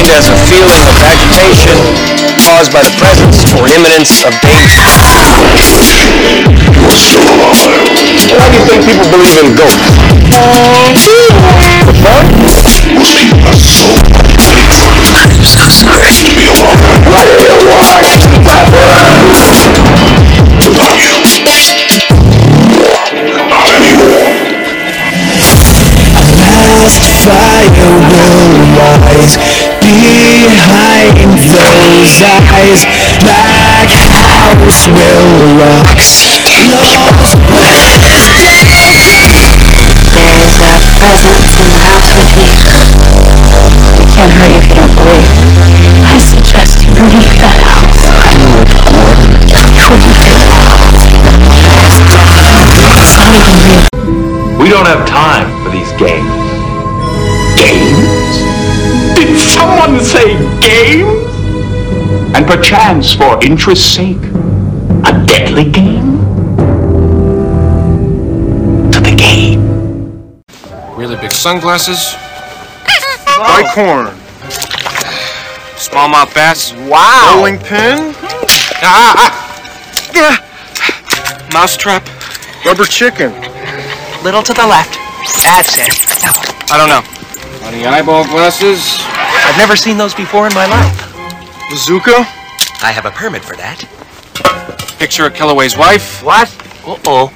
defined as a feeling of agitation caused by the presence or imminence of danger. Why do you think people believe in ghosts? Anymore. Last fire will rise behind those eyes. Black house will rock. Lost There's a presence in the house with me. It can't hurt you if you don't believe. I suggest you leave that house. Before you feel It's not even real. We don't have time for these games. Games? Someone say games? And perchance for interest's sake, a deadly game? To the game. Really big sunglasses, White corn. smallmouth bass. Wow. Bowling pin. Ah, ah. Yeah. Mousetrap. Rubber chicken. Little to the left. That's it. I don't know. Funny eyeball glasses. I've never seen those before in my life. Bazooka. I have a permit for that. Picture of Kellaway's wife. What? Uh-oh.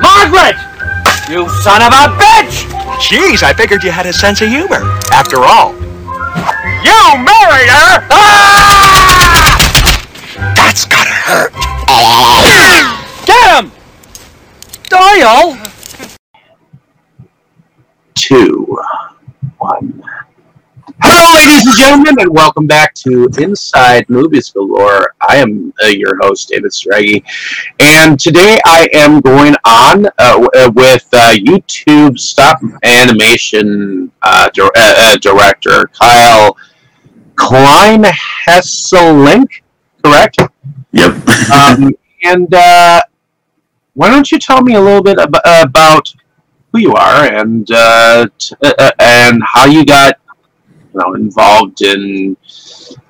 Margaret! You son of a bitch! Jeez, I figured you had a sense of humor. After all. You married her! Ah! And gentlemen, and welcome back to Inside Movies Galore. I am uh, your host, David Stragi, and today I am going on uh, uh, with uh, YouTube stop animation uh, uh, director Kyle Klein Hesselink, correct? Yep. um, and uh, why don't you tell me a little bit ab- about who you are and uh, t- and how you got you know involved in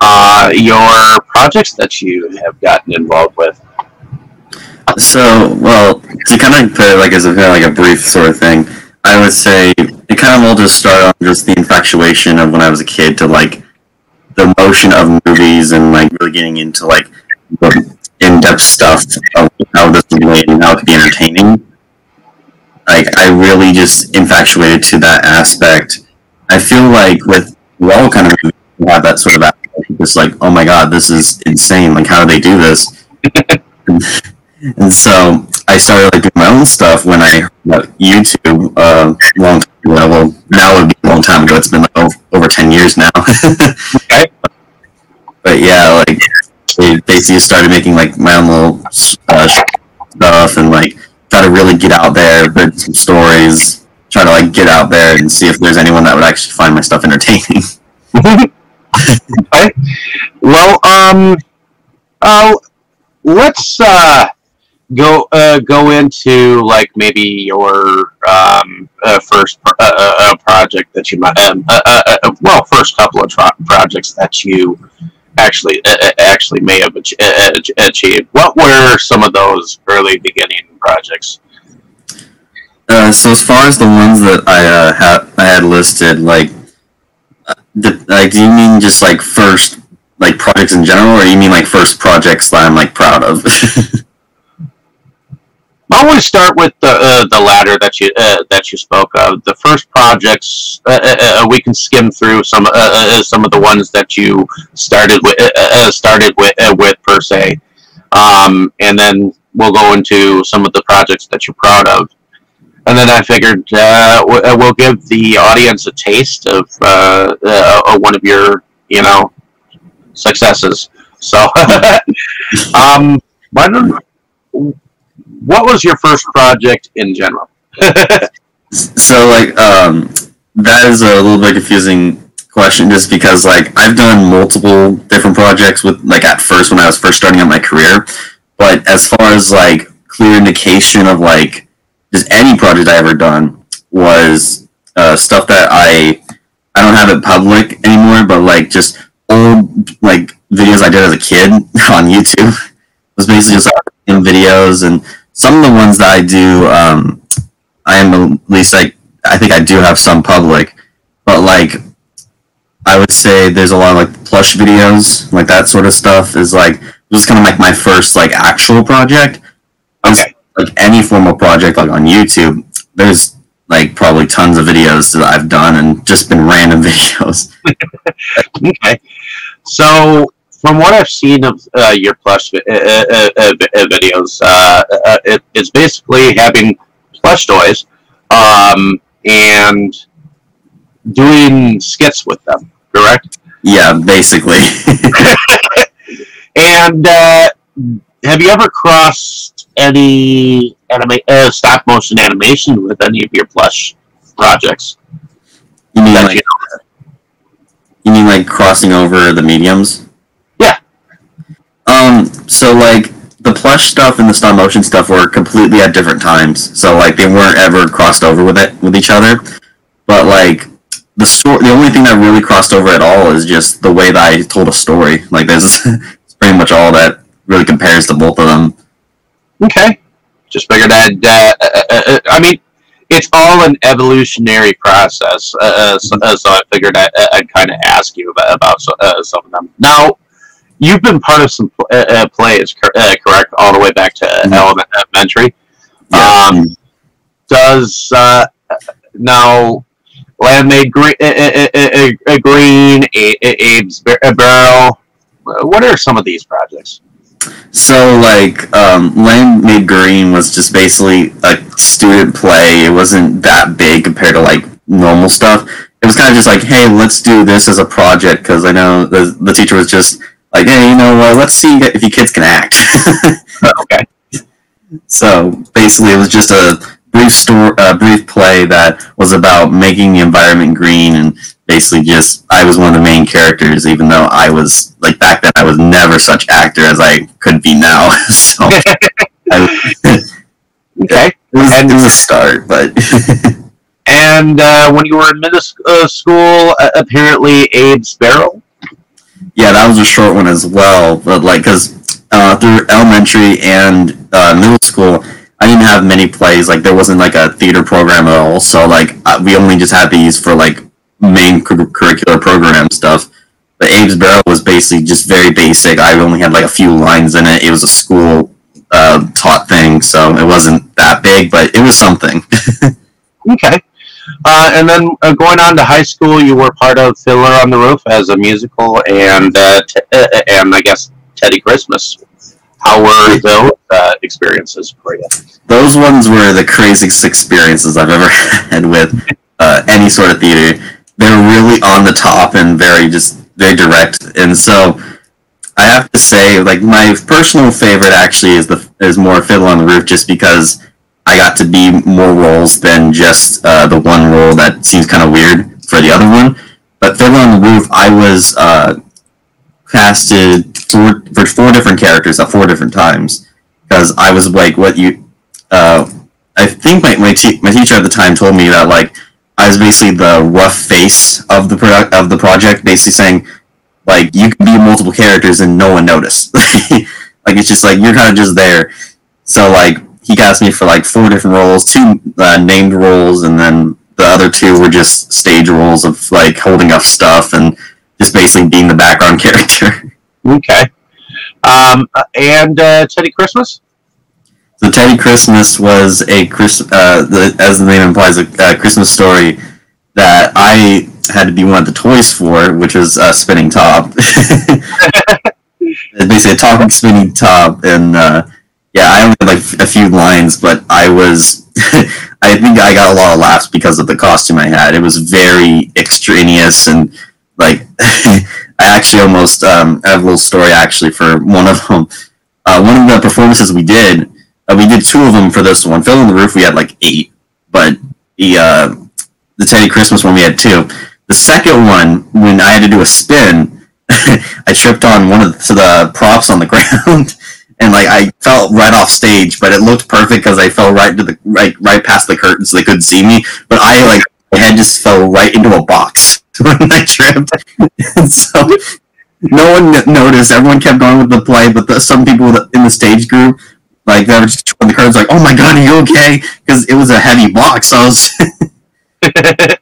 uh, your projects that you have gotten involved with. So, well, to kind of put it like as a kind of like a brief sort of thing, I would say it kind of all just started on just the infatuation of when I was a kid to like the motion of movies and like really getting into like the in-depth stuff of how this was made and how it could be entertaining. Like I really just infatuated to that aspect. I feel like with all kind of have that sort of aspect, just like, oh my god, this is insane! Like, how do they do this? And so I started like doing my own stuff when I heard about YouTube uh, a long time ago. Well, now it would be a long time ago. It's been like over, ten years now. Okay. But yeah, like basically started making like my own little uh, stuff and like try to really get out there, write some stories, try to like get out there and see if there's anyone that would actually find my stuff entertaining. okay. Well, um, uh, let's uh, go uh, go into like maybe your um, uh, first pro- uh, uh, uh, project that you might um, uh, well first couple of tro- projects that you actually actually may have ach- achieved. What were some of those early beginning projects? Uh, so as far as the ones that I uh, had I had listed, like, uh, the, like, do you mean just like first like projects in general, or you mean like first projects that I'm like proud of? I want to start with the uh, the latter that you uh, that you spoke of. The first projects uh, uh, we can skim through some some of the ones that you started with started with with per se, um, and then we'll go into some of the projects that you're proud of. And then I figured uh, uh, we'll give the audience a taste of uh, uh, one of your you know successes. So, um, what was your first project in general? so like um, that is a little bit confusing question, just because like I've done multiple different projects with like at first when I was first starting out my career, but as far as like clear indication of like just any project I ever done was uh, stuff that I I don't have it public anymore, but like just old like videos I did as a kid on YouTube. It was basically just in videos and some of the ones that I do, um, I am at least like I think I do have some public, but like I would say there's a lot of like plush videos, like that sort of stuff is like was kind of like my first like actual project. Okay. Like any formal project like on YouTube, there's like probably tons of videos that I've done and just been random videos. okay. So, from what I've seen of uh, your plush vi- uh, uh, uh, uh, videos, uh, uh, it, it's basically having plush toys um, and doing skits with them, correct? Yeah, basically. And uh, have you ever crossed any anima- uh, stop motion animation with any of your plush projects? you mean like you you mean like crossing over the mediums? Yeah. Um. So like the plush stuff and the stop motion stuff were completely at different times. So like they weren't ever crossed over with it with each other. But like the story, the only thing that really crossed over at all is just the way that I told a story. Like this is pretty much all that really compares to both of them. Okay. Just figured I'd. Uh, uh, uh, uh, I mean, it's all an evolutionary process, uh, so, uh, so I figured I, I'd kind of ask you about, about uh, some of them. Now, you've been part of some pl- plays, cor- uh, correct, all the way back to Mhm. elementary. Yeah. Um, does uh, now Land Made Green, uh, uh, uh, uh, uh, Green, Abe's Barrel? What are some of these projects? So like um, Land Made Green was just basically a student play. It wasn't that big compared to like normal stuff. It was kind of just like, hey, let's do this as a project because I know the the teacher was just like, hey, you know, uh, let's see if you kids can act. okay. so basically, it was just a brief story, a brief play that was about making the environment green and basically just I was one of the main characters, even though I was like back then I was never such actor as I could be now. so I, Okay. it, was, And- it was a start, but And uh, when you were in middle uh, school, uh, apparently Abe's Barrel. yeah, that was a short one as well. But like, because uh, through elementary and uh, middle school, I didn't have many plays. Like, there wasn't like a theater program at all. So like, we only just had these for like main cur- curricular program stuff. But Abe's Barrel was basically just very basic. I only had like a few lines in it. It was a school uh, taught thing, so it wasn't that big, but it was something. Okay. Uh, and then uh, going on to high school, you were part of Fiddler on the Roof as a musical, and uh, t- uh, and I guess Teddy Christmas. How were those uh, experiences for you? those ones were the craziest experiences I've ever had with uh, any sort of theater. They're really on the top and very just very direct, and so I have to say, like my personal favorite actually is the is more Fiddle on the Roof, just because I got to be more roles than just uh, the one role that seems kind of weird for the other one. But Fiddle on the Roof, I was uh, casted for, for four different characters at four different times because I was like what you uh, I think my my, te- my teacher at the time told me that like I was basically the rough face of the product of the project, basically saying like you can be multiple characters and no one noticed. like it's just like you're kind of just there. So like he cast me for like four different roles, two uh, named roles, and then the other two were just stage roles of like holding up stuff and just basically being the background character. Okay. Um, and uh, Teddy Christmas. So Teddy Christmas was a Chris, uh, the, as the name implies, a, a Christmas story that I had to be one of the toys for, which was a spinning top. basically a talking spinning top, and uh, yeah, I only had like a few lines, but I was, I think I got a lot of laughs because of the costume I had. It was very extraneous and like I actually almost um, have a little story actually for one of them. Uh, one of the performances we did, uh, we did two of them for this one. Fill in the roof, we had like eight, but the uh, the Teddy Christmas one we had two. The second one, when I had to do a spin, I tripped on one of the, the props on the ground, and like I fell right off stage. But it looked perfect because I fell right to the right right past the curtain, so they couldn't see me. But I like my head just fell right into a box. When I tripped. And so no one noticed. Everyone kept going with the play, but the, some people in the stage group, like they were just the cards, like, "Oh my god, are you okay?" Because it was a heavy box. So I was.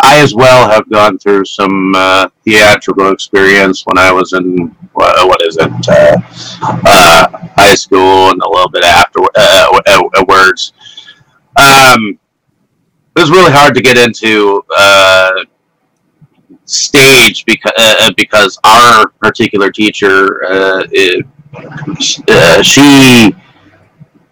I as well have gone through some uh, theatrical experience when I was in what, is it uh, uh, high school and a little bit after uh. Um, it was really hard to get into uh, stage because uh, because our particular teacher uh, it, uh, she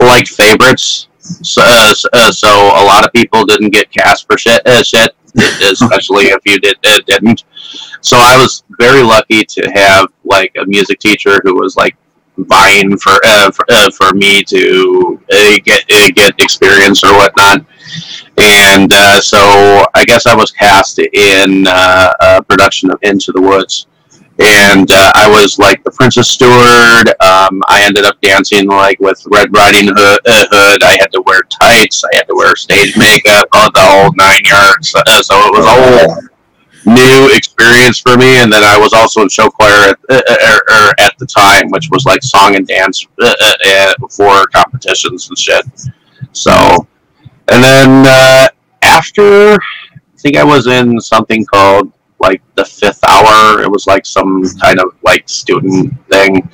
liked favorites. So, uh, uh, so a lot of people didn't get cast for shit, uh, shit especially if you did uh, didn't. So I was very lucky to have like a music teacher who was like vying for uh, for, uh, for me to uh, get uh, get experience or whatnot. And uh, so I guess I was cast in a production of Into the Woods. And uh, I was like the Prince's Steward. Um, I ended up dancing like with Red Riding Hood, uh, Hood. I had to wear tights. I had to wear stage makeup, all the whole nine yards. Uh, so it was a whole new experience for me. And then I was also in show choir at, uh, uh, uh, at the time, which was like song and dance uh, uh, uh, for competitions and shit. So, and then after, I think I was in something called like the fifth hour. It was like some kind of like student thing.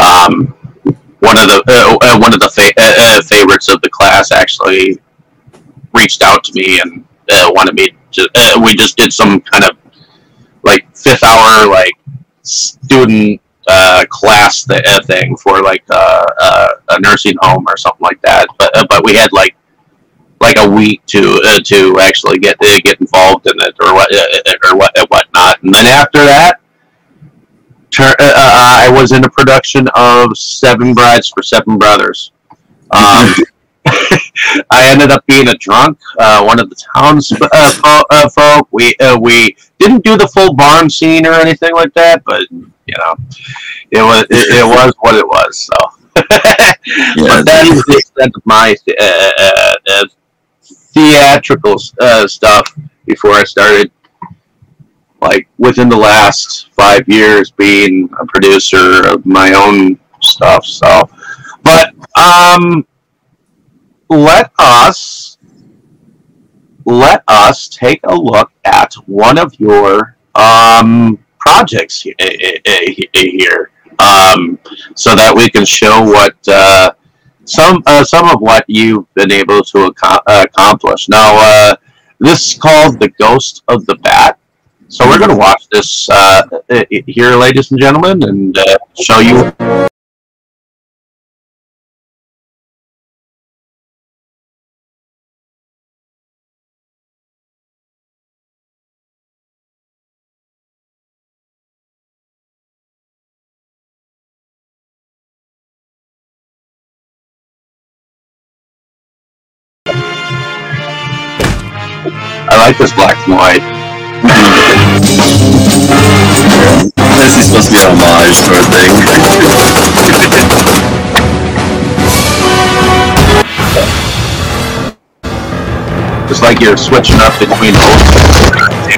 Um, one of the uh, one of the fa- uh, favorites of the class actually reached out to me and uh, wanted me to. Uh, we just did some kind of like fifth hour like student uh, class th- uh, thing for like uh, uh, a nursing home or something like that. But uh, but we had like like a week to uh, to actually get get involved in it or what or what whatnot. And then after that, uh, I was in a production of Seven Brides for Seven Brothers. Um, I ended up being a drunk. Uh, one of the town's uh, uh, folk. We uh, we didn't do the full barn scene or anything like that, but you know, it was it, it was what it was. So. but that is the extent of my uh, uh, uh, theatrical uh, stuff before I started like within the last five years being a producer of my own stuff so but um let us let us take a look at one of your um projects eh, eh, eh, here um so that we can show what uh some uh, some of what you've been able to ac- accomplish. Now, uh, this is called the Ghost of the Bat. So we're going to watch this uh, here, ladies and gentlemen, and uh, show you. I like this black and white. This is supposed to be an homage sort of thing. It's like you're switching up between old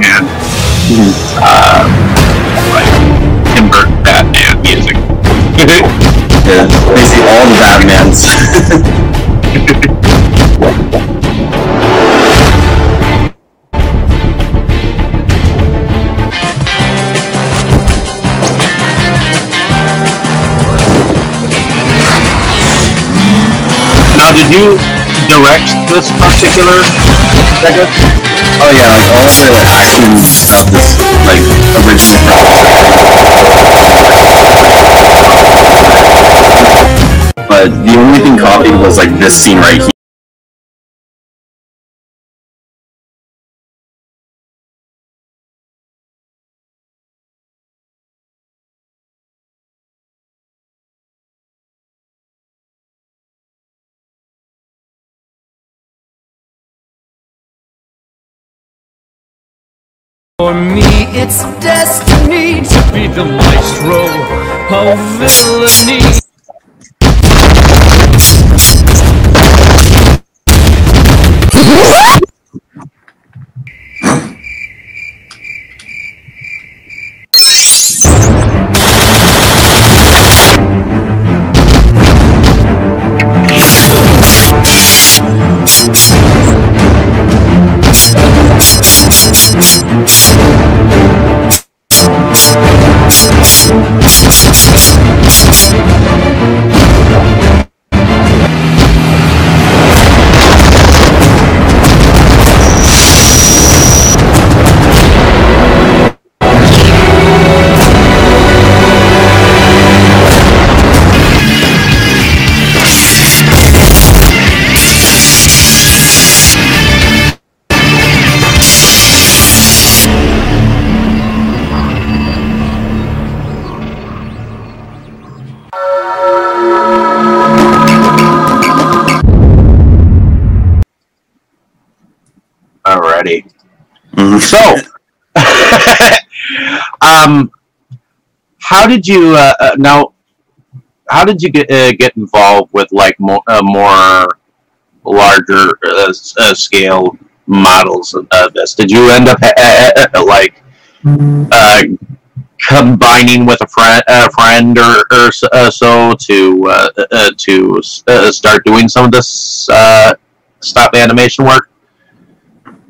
and uh, like Tim Burton Batman music. yeah, basically all the Batmans. did you direct this particular segment? Oh yeah, like all of the action stuff is like original. But the only thing copied was like this scene right here. For me, it's destiny to be the maestro of villainy. We'll be right back. Um, how did you uh, uh, now? How did you get uh, get involved with like more uh, more larger uh, uh, scale models of this? Did you end up like uh, combining with a friend, a friend or, or so to uh, uh, to uh, start doing some of this uh, stop animation work?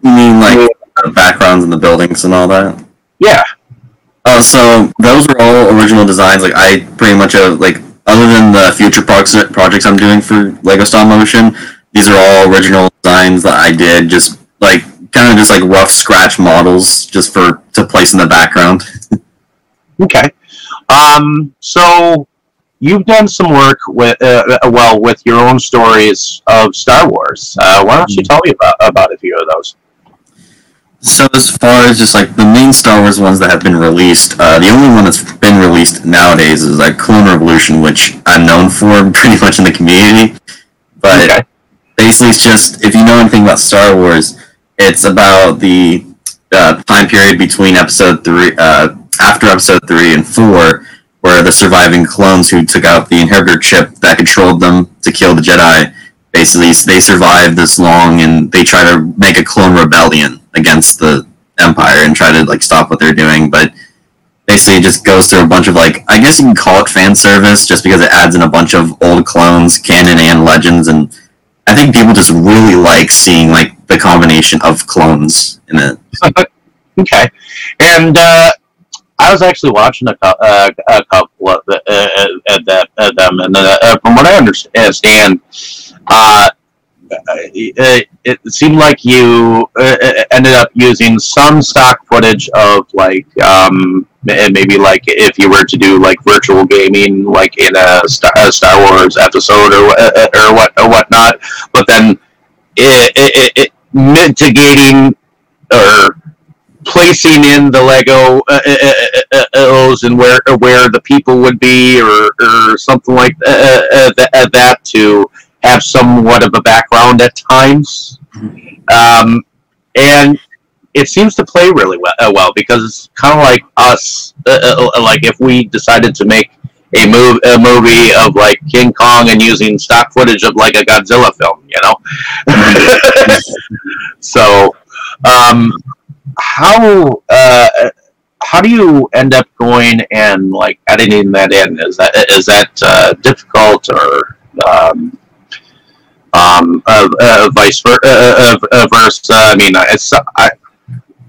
You mean like backgrounds in the buildings and all that? Yeah. Oh, so those were all original designs. Like I pretty much have like other than the future projects projects I'm doing for Lego Stop Motion, these are all original designs that I did. Just like kind of just like rough scratch models, just for to place in the background. Okay. Um, so you've done some work with uh, uh, well with your own stories of Star Wars. Uh, why don't you tell me about about a few of those? So as far as just like the main Star Wars ones that have been released, uh, the only one that's been released nowadays is like Clone Revolution, which I'm known for pretty much in the community. But Okay. basically, it's just if you know anything about Star Wars, it's about the uh, time period between Episode three, uh, after Episode three and four, where the surviving clones who took out the inhibitor chip that controlled them to kill the Jedi, basically they survive this long and they try to make a clone rebellion against the Empire and try to like stop what they're doing, but basically it just goes through a bunch of like I guess you can call it fan service just because it adds in a bunch of old clones, canon and legends, and I think people just really like seeing like the combination of clones in it. Okay. And uh, I was actually watching a, uh, a couple of, uh, uh, that, uh, them, and uh, uh, from what I understand, uh, it, it seemed like you uh, uh, ended up using some stock footage of like um, and maybe like if you were to do like virtual gaming, like in a Star, a Star Wars episode or uh, or what or whatnot, but then it, it, it mitigating or placing in the Lego uh, uh, uh, uh, O's and where where the people would be, or, or something like that, to have somewhat of a background at times, um, and it seems to play really well, well because it's kind of like us, uh, like if we decided to make a, move, a movie of like King Kong and using stock footage of like a Godzilla film, you know. so, um, how uh, how do you end up going and like editing that in? Is that is that uh, difficult or um, um, uh, uh, vice versa? Uh, uh, uh, versa? I mean, I, it's, I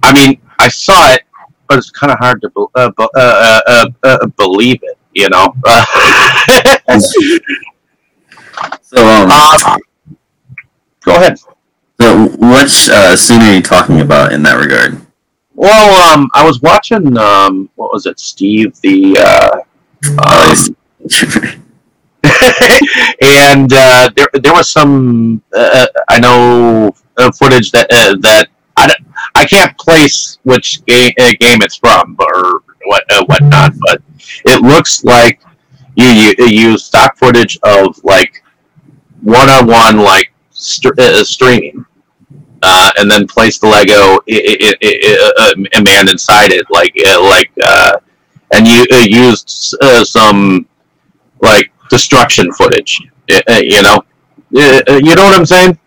I mean, I saw it, but it's kind of hard to be- uh, be- uh, uh, uh, uh, believe it. You know. So um, go ahead. So which uh, scene are you talking about in that regard? Well, um, I was watching. Um, what was it, Steve? The uh, um, and uh, there there was some uh, I know uh, footage that uh, that I, I can't place which game uh, game it's from or what uh, whatnot, but it looks like you you, you use stock footage of like one on one like str- uh, streaming. Uh, and then place the Lego I- I- I- I- uh, man inside it, like uh, like, uh, and you uh, used uh, some like destruction footage. You know, you know what I'm saying?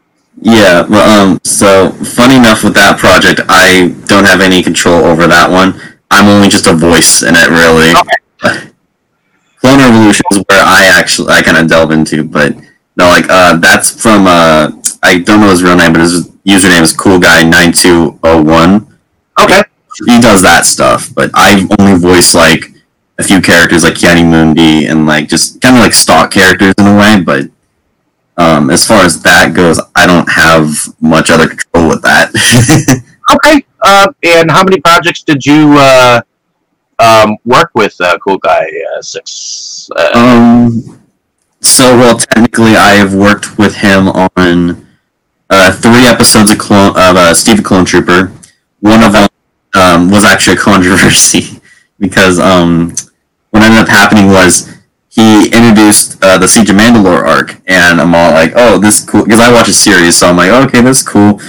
Yeah, well, um, so funny enough with that project, I don't have any control over that one. I'm only just a voice in it, really. Clone Revolution is where I actually I kind of delve into, but no, like uh, that's from uh, I don't know his real name, but his username is Cool Guy nine two zero one. Okay. He does that stuff, but I only voice like a few characters like Ki-Adi-Mundi and like just kind of like stock characters in a way, but um, as far as that goes, I don't have much other control with that. Okay. Uh, and how many projects did you uh, um, work with uh, Cool Guy uh, Six? Uh, um, so well, technically, I have worked with him on uh, three episodes of Clone of uh, Steve Clone Trooper. One of them um, was actually a controversy because um, what ended up happening was he introduced uh, the Siege of Mandalore arc, and I'm all like, "Oh, this is cool," because I watch a series, so I'm like, "Okay, that's cool."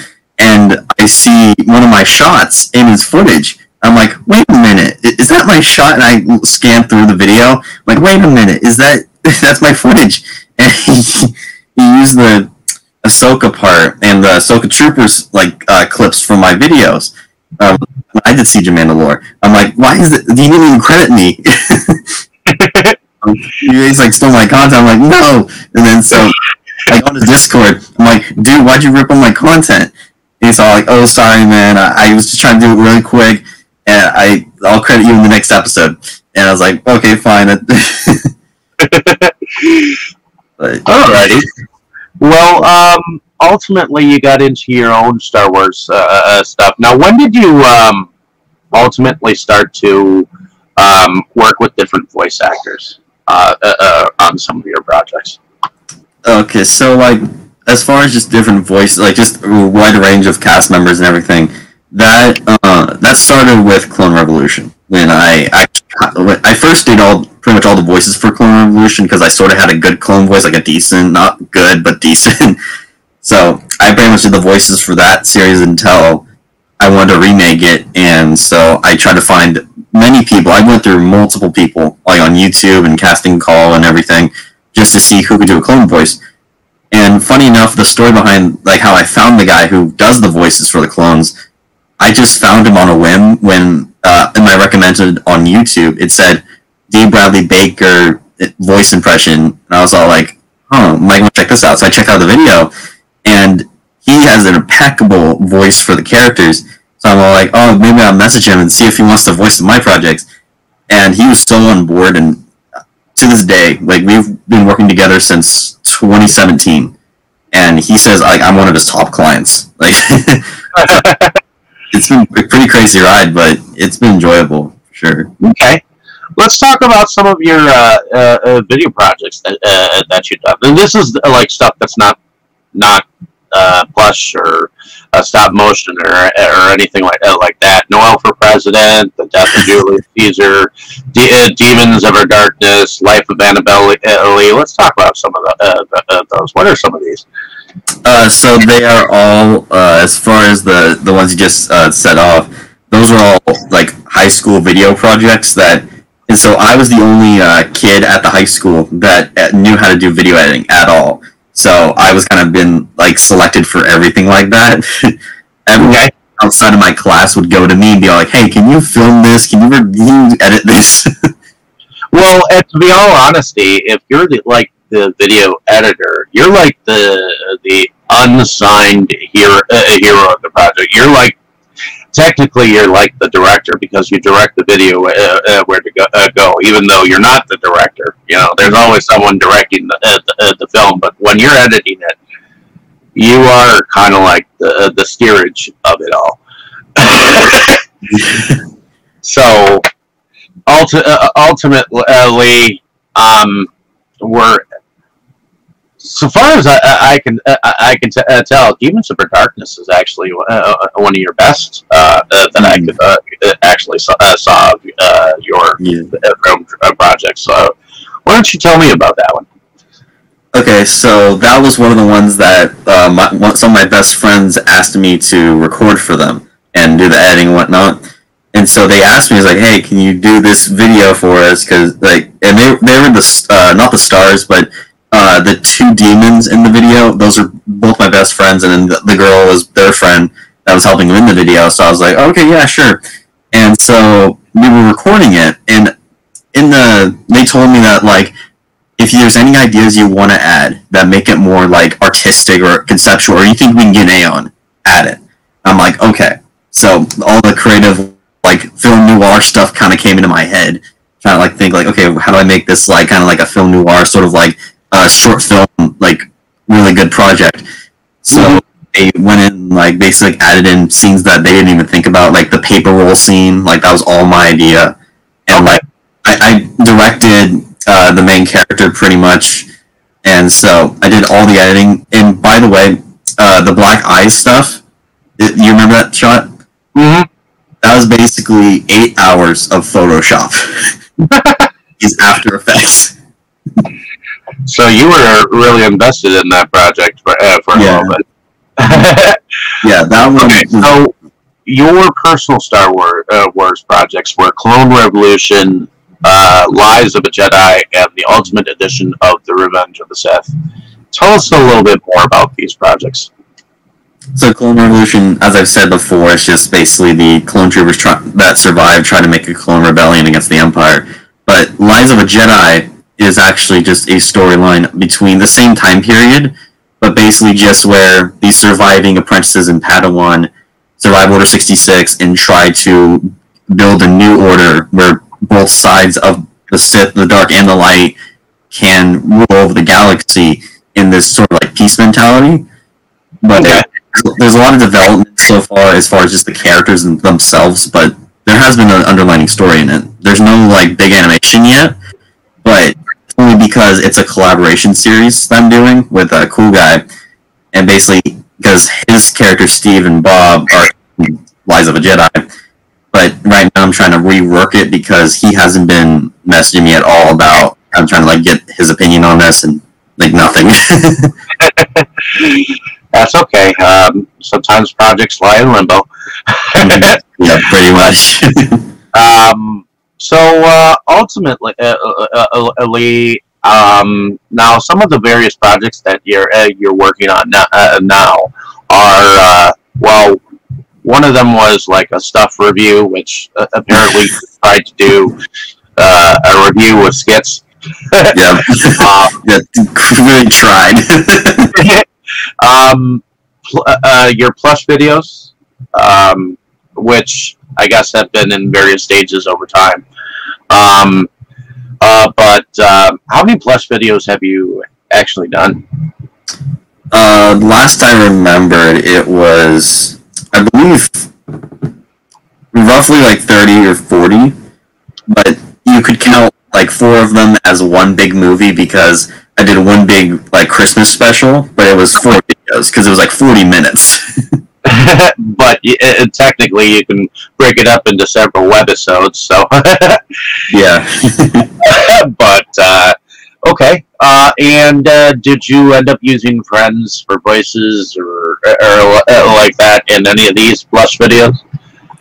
and I see one of my shots in his footage. I'm like, wait a minute, is that my shot? And I scan through the video. I'm like, wait a minute, is that that's my footage? And he, he used the Ahsoka part and the Ahsoka Troopers like uh, clips from my videos. Um, I did Siege of Mandalore. I'm like, why is it? He didn't even credit me. He's like stole my content. I'm like, no. And then so I go to Discord, I'm like, dude, why'd you rip on my content? And he's all like, oh, sorry, man. I, I was just trying to do it really quick, and I I'll credit you in the next episode. And I was like, okay, fine. but, Alrighty. Well, um, ultimately, you got into your own Star Wars uh, uh, stuff. Now, when did you um, ultimately start to um, work with different voice actors uh, uh, uh, on some of your projects? Okay, so like as far as just different voices, like just a wide range of cast members and everything, that uh, that started with Clone Revolution when I I, I first did all pretty much all the voices for Clone Revolution because I sort of had a good clone voice, like a decent, not good but decent. so I pretty much did the voices for that series until I wanted to remake it, and so I tried to find many people. I went through multiple people, like on YouTube and casting call and everything, just to see who could do a clone voice. And funny enough, the story behind like how I found the guy who does the voices for the clones, I just found him on a whim when uh, in my recommended on YouTube it said D. Bradley Baker voice impression, and I was all like, "Oh, I'm gonna check this out." So I checked out the video, and he has an impeccable voice for the characters. So I'm all like, "Oh, maybe I'll message him and see if he wants to voice my projects." And he was so on board, and to this day, like we've been working together since 2017, and he says like I'm one of his top clients. Like it's been a pretty crazy ride, but it's been enjoyable for sure. Okay. Let's talk about some of your uh, uh, uh, video projects that uh, that you've done. And this is uh, like stuff that's not not uh, plush or uh, stop motion or or anything like uh, like that. Noel for President, The Death of Julius Caesar, De- uh, Demons of Our Darkness, Life of Annabelle Lee. Let's talk about some of the, uh, the, uh, those. What are some of these? Uh, so they are all, uh, as far as the the ones you just uh, set off, those are all like high school video projects that. And so I was the only uh, kid at the high school that uh, knew how to do video editing at all. So I was kind of been like selected for everything like that. Every guy outside of my class would go to me and be like, "Hey, can you film this? Can you, re- can you edit this?" Well, and to be all honesty, if you're the, like the video editor, you're like the the unsigned hero uh, hero of the project. You're like technically you're like the director because you direct the video uh, uh, where to go, uh, go, even though you're not the director. You know, there's always someone directing the uh, the, uh, the film, but when you're editing it, you are kind of like the the steerage of it all. so ulti- uh, ultimately, um, we're so far as I, I I can I, I can t- uh, tell, Demons of Darkness is actually uh, uh, one of your best uh, uh, that I could uh, uh, actually saw, uh, saw uh, your Yeah. uh, film uh, project. So why don't you tell me about that one? Okay, so that was one of the ones that uh, my, one, some of my best friends asked me to record for them and do the editing and whatnot. And so they asked me, "Is like, hey, can you do this video for us?" Because like, and they they were the uh, not the stars, but uh, the two demons in the video. Those are both my best friends, and then the, the girl was their friend that was helping them in the video. So I was like, okay, yeah, sure. And so we were recording it, and in the they told me that like if there's any ideas you want to add that make it more like artistic or conceptual or you think we can get an A on, add it. I'm like, okay. So all the creative like film noir stuff kind of came into my head. Trying to like think like, okay, how do I make this like kind of like a film noir sort of like a short film like really good project. So they went in like basically added in scenes that they didn't even think about, like the paper roll scene. Like that was all my idea, and like I, I directed uh, the main character pretty much, and so I did all the editing. And by the way, uh, the black eyes stuff, you remember that shot? Mm-hmm. That was basically eight hours of Photoshop. Is After Effects. So you were really invested in that project for uh, for a little bit. Yeah, that one. Okay, so your personal Star Wars, uh, Wars projects were Clone Revolution, uh, Lies of a Jedi, and the Ultimate Edition of The Revenge of the Sith. Tell us a little bit more about these projects. So Clone Revolution, as I've said before, it's just basically the clone troopers try- that survived trying to make a clone rebellion against the Empire. But Lies of a Jedi is actually just a storyline between the same time period, but basically just where these surviving apprentices in Padawan survive Order 66 and try to build a new order where both sides of the Sith, the Dark, and the Light can rule over the galaxy in this sort of like peace mentality. But Okay. there's a lot of development so far as far as just the characters and themselves, but there has been an underlining story in it. There's no like big animation yet, but only because it's a collaboration series that I'm doing with a cool guy, and basically because his characters Steve and Bob are in Lies of a Jedi, but right now I'm trying to rework it because he hasn't been messaging me at all about. I'm trying to like get his opinion on this and like nothing. That's okay. Um, sometimes projects lie in limbo. yeah, pretty much. Um, so uh, ultimately, uh, uh, uh, um, now some of the various projects that you're uh, you're working on now, uh, now are uh, well, one of them was like a stuff review, which uh, apparently tried to do uh, a review with skits. yeah, Uh, yeah, really tried. um, pl- uh, your plush videos, um, which I guess have been in various stages over time. Um, uh, but um how many plus videos have you actually done? Uh, last I remembered, it was, I believe, roughly like 30 or 40, but you could count like four of them as one big movie because I did one big like Christmas special, but it was four videos because it was like 40 minutes. but y- uh, technically, you can break it up into several webisodes. So, yeah. but uh, okay. Uh, and uh, did you end up using friends for voices or, or uh, like that in any of these plush videos?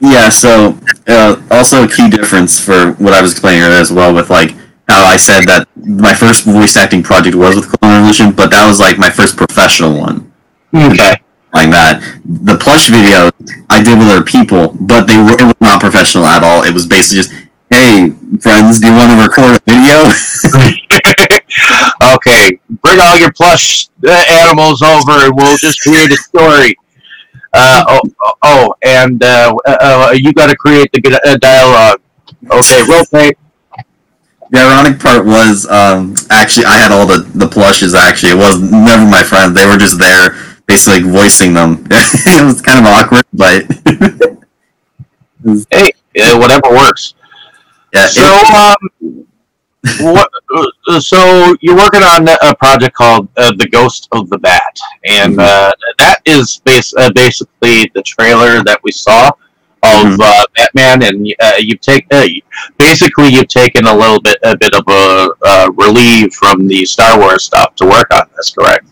Yeah, so uh, also a key difference for what I was explaining earlier as well with like how I said that my first voice acting project was with Clone Revolution, but that was like my first professional one. Okay. Like that. The plush video I did with other people, but they were it was not professional at all. It was basically just, hey friends, do you want to record a video? okay, bring all your plush uh, animals over, and we'll just create a story. Uh, oh, oh, oh, and uh, uh, you got to create the uh, dialogue. Okay, roll tape. The ironic part was um, actually I had all the, the plushes actually. It was never my friends. They were just there basically like, voicing them. it was kind of awkward, but Hey, whatever works. yeah, So, um, what? So you're working on a project called uh, "The Ghost of the Bat," and Mm-hmm. uh, that is base, uh, basically the trailer that we saw of Mhm. uh, Batman. And uh, you've taken uh, basically you've taken a little bit a bit of a uh, relief from the Star Wars stuff to work on this, correct?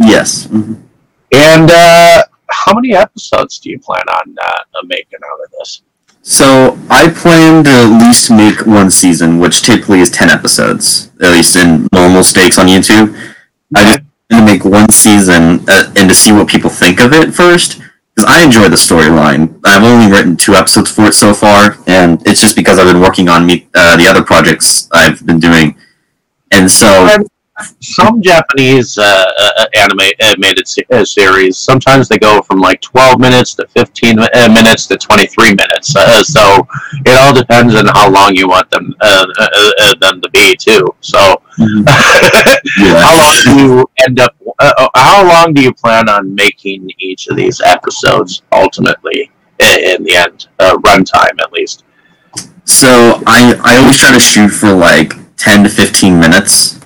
yes. Mhm. And uh, how many episodes do you plan on uh, making out of this? So I plan to at least make one season, which typically is ten episodes, at least in normal stakes on YouTube. I just to make one season uh, and to see what people think of it first, because I enjoy the storyline. I've only written two episodes for it so far, and it's just because I've been working on me, uh, the other projects I've been doing, and so some Japanese uh, uh, anime animated uh, series, sometimes they go from like 12 minutes to 15 uh, minutes to 23 minutes. Uh, so it all depends on how long you want them uh, uh, uh, them to be too. So Yeah. how long do you end up? Uh, uh, how long do you plan on making each of these episodes ultimately? In the end, uh, runtime at least. So I I always try to shoot for like ten to fifteen minutes,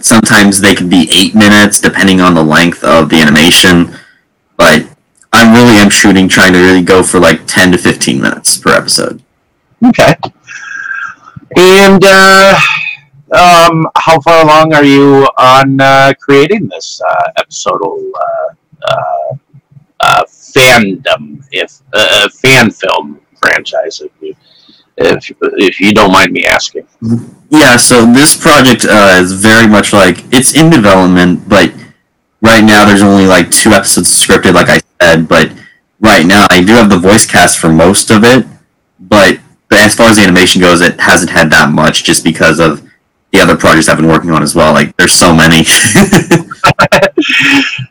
sometimes they can be eight minutes depending on the length of the animation. But I'm really am shooting trying to really go for like ten to fifteen minutes per episode. Okay. And uh, um, how far along are you on uh, creating this uh, episodal uh, uh, uh, fandom, if fan film franchise, if you, if if you don't mind me asking. Yeah, so this project uh, is very much like it's in development, but right now there's only like two episodes scripted, like I said. But right now I do have the voice cast for most of it, but but as far as the animation goes, it hasn't had that much just because of the other projects I've been working on as well. Like there's so many.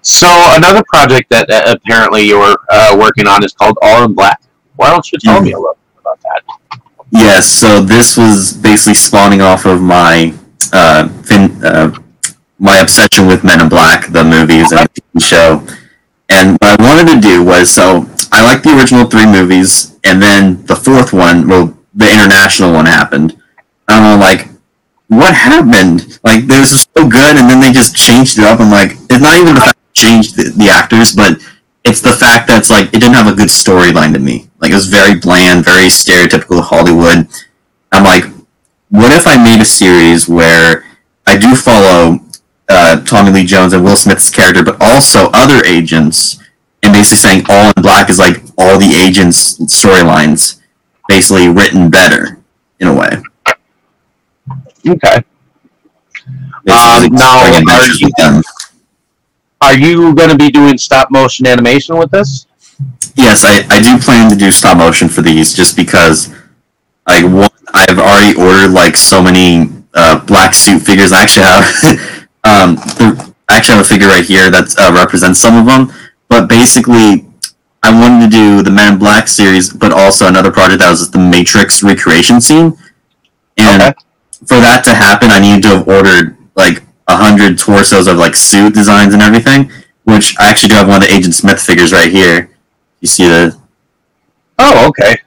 So another project that uh, apparently you're uh, working on is called All in Black. Why don't you tell me a little bit about that? Yes, so this was basically spawning off of my uh, fin- uh, my obsession with Men in Black, the movies and the TV show. And what I wanted to do was so I like the original three movies, and then the fourth one, well, the international one happened. I'm like, what happened? Like, this was so good, and then they just changed it up. I'm like, it's not even the fact changed the, the actors, but it's the fact that it's like it didn't have a good storyline to me. Like it was very bland, very stereotypical Hollywood. I'm like, what if I made a series where I do follow uh, Tommy Lee Jones and Will Smith's character, but also other agents, and basically saying All in Black is like all the agents' storylines, basically written better in a way. Okay. Um, now, are you- Are you going to be doing stop motion animation with this? Yes, I, I do plan to do stop motion for these just because like one, I've already ordered like so many uh, black suit figures. I actually have um, the, I actually have a figure right here that uh, represents some of them. But basically, I wanted to do the Man in Black series, but also another project that was the Matrix recreation scene. And Okay. for that to happen, I needed to have ordered like a hundred torsos of like suit designs and everything. Which I actually do have one of the Agent Smith figures right here. You see the Oh, okay.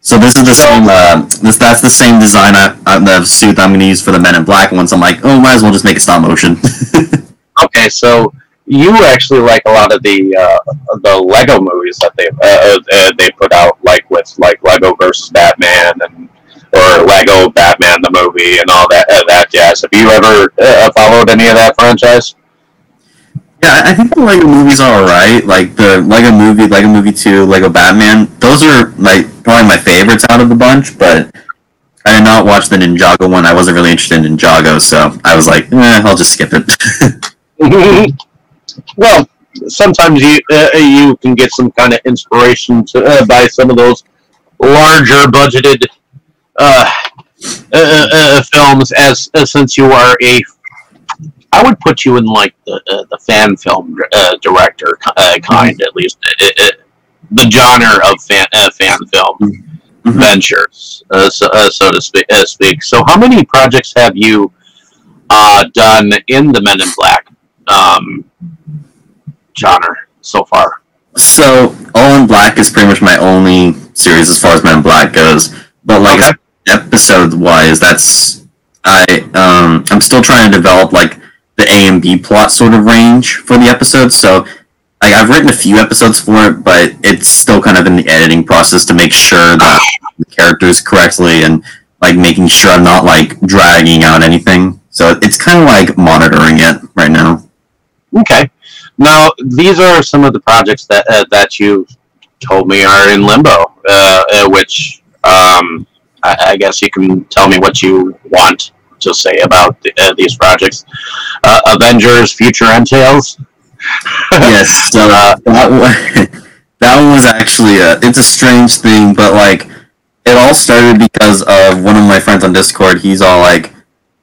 so this is the same. Uh, this that's the same design I, uh, the suit that I'm gonna use for the Men in Black ones. I'm like, oh, might as well just make it stop motion. Okay, so you actually like a lot of the uh, the Lego movies that they uh, uh, they put out, like with like Lego versus Batman and or Lego Batman the movie and all that uh, that jazz. Have you ever uh, followed any of that franchise? Yeah, I think the Lego movies are alright. Like the Lego movie, Lego Movie Two, Lego Batman. Those are like probably my favorites out of the bunch. But I did not watch the Ninjago one. I wasn't really interested in Ninjago, so I was like, eh, I'll just skip it. well, sometimes you uh, you can get some kind of inspiration to uh, by some of those larger budgeted uh, uh, uh, films. As uh, since you are a, I would put you in like the uh, the fan film uh, director uh, kind at least. Uh, uh, the genre of fan uh, fan film Mhm. ventures, uh, so, uh, so to speak, uh, speak. So, how many projects have you uh, done in the Men in Black um, genre so far? So All in Black is pretty much my only series as far as Men in Black goes. But like Okay. episode wise, that's I um I'm still trying to develop like the A and B plot sort of range for the episodes. So like I've written a few episodes for it, but it's still kind of in the editing process to make sure that the characters correctly and like making sure I'm not like dragging out anything. So it's kind of like monitoring it right now. Okay. Now, these are some of the projects that uh, that you told me are in limbo, uh, uh, which um, I, I guess you can tell me what you want to say about the, uh, these projects. Uh, Avengers: Future Entails. yes, so uh, that one, that one was actually a, it's a strange thing, but like it all started because of one of my friends on Discord. He's all like,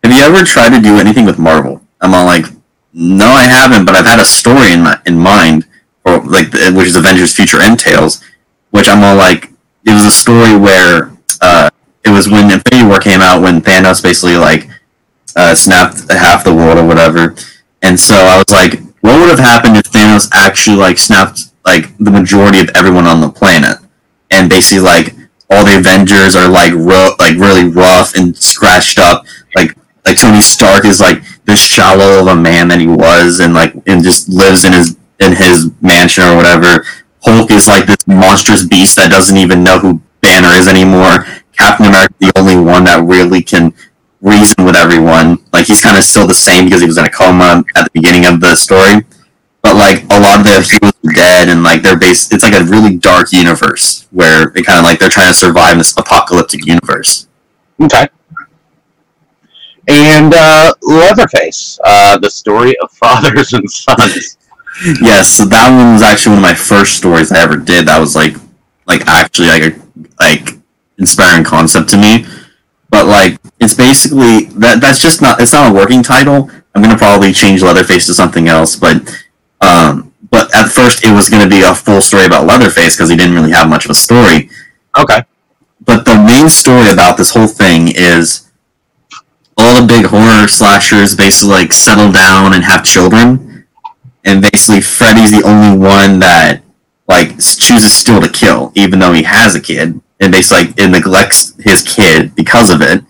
"Have you ever tried to do anything with Marvel?" I'm all like, "No, I haven't, but I've had a story in my, in mind, or like which is Avengers: Future Entails, which I'm all like, it was a story where uh, it was when Infinity War came out when Thanos basically like uh, snapped half the world or whatever, and so I was like, what would have happened if Thanos actually like snapped like the majority of everyone on the planet, and basically like all the Avengers are like ro- like really rough and scratched up, like like Tony Stark is like this shallow of a man that he was, and like and just lives in his in his mansion or whatever. Hulk is like this monstrous beast that doesn't even know who Banner is anymore. Captain America the only one that really can reason with everyone. Like he's kind of still the same because he was in a coma at the beginning of the story. but like a lot of the heroes are dead, and like they're based. It's like a really dark universe where it kind of like they're trying to survive this apocalyptic universe. Okay. And uh, Leatherface, uh, the story of fathers and sons. Yes, so that one was actually one of my first stories I ever did. That was like, like actually like a like inspiring concept to me. But like, it's basically that. That's just not. It's not a working title. I'm gonna probably change Leatherface to something else. But um, but at first it was gonna be a full story about Leatherface because he didn't really have much of a story. Okay. But the main story about this whole thing is all the big horror slashers basically like settle down and have children, and basically Freddy's the only one that like chooses still to kill, even though he has a kid, and basically like, it neglects his kid because of it,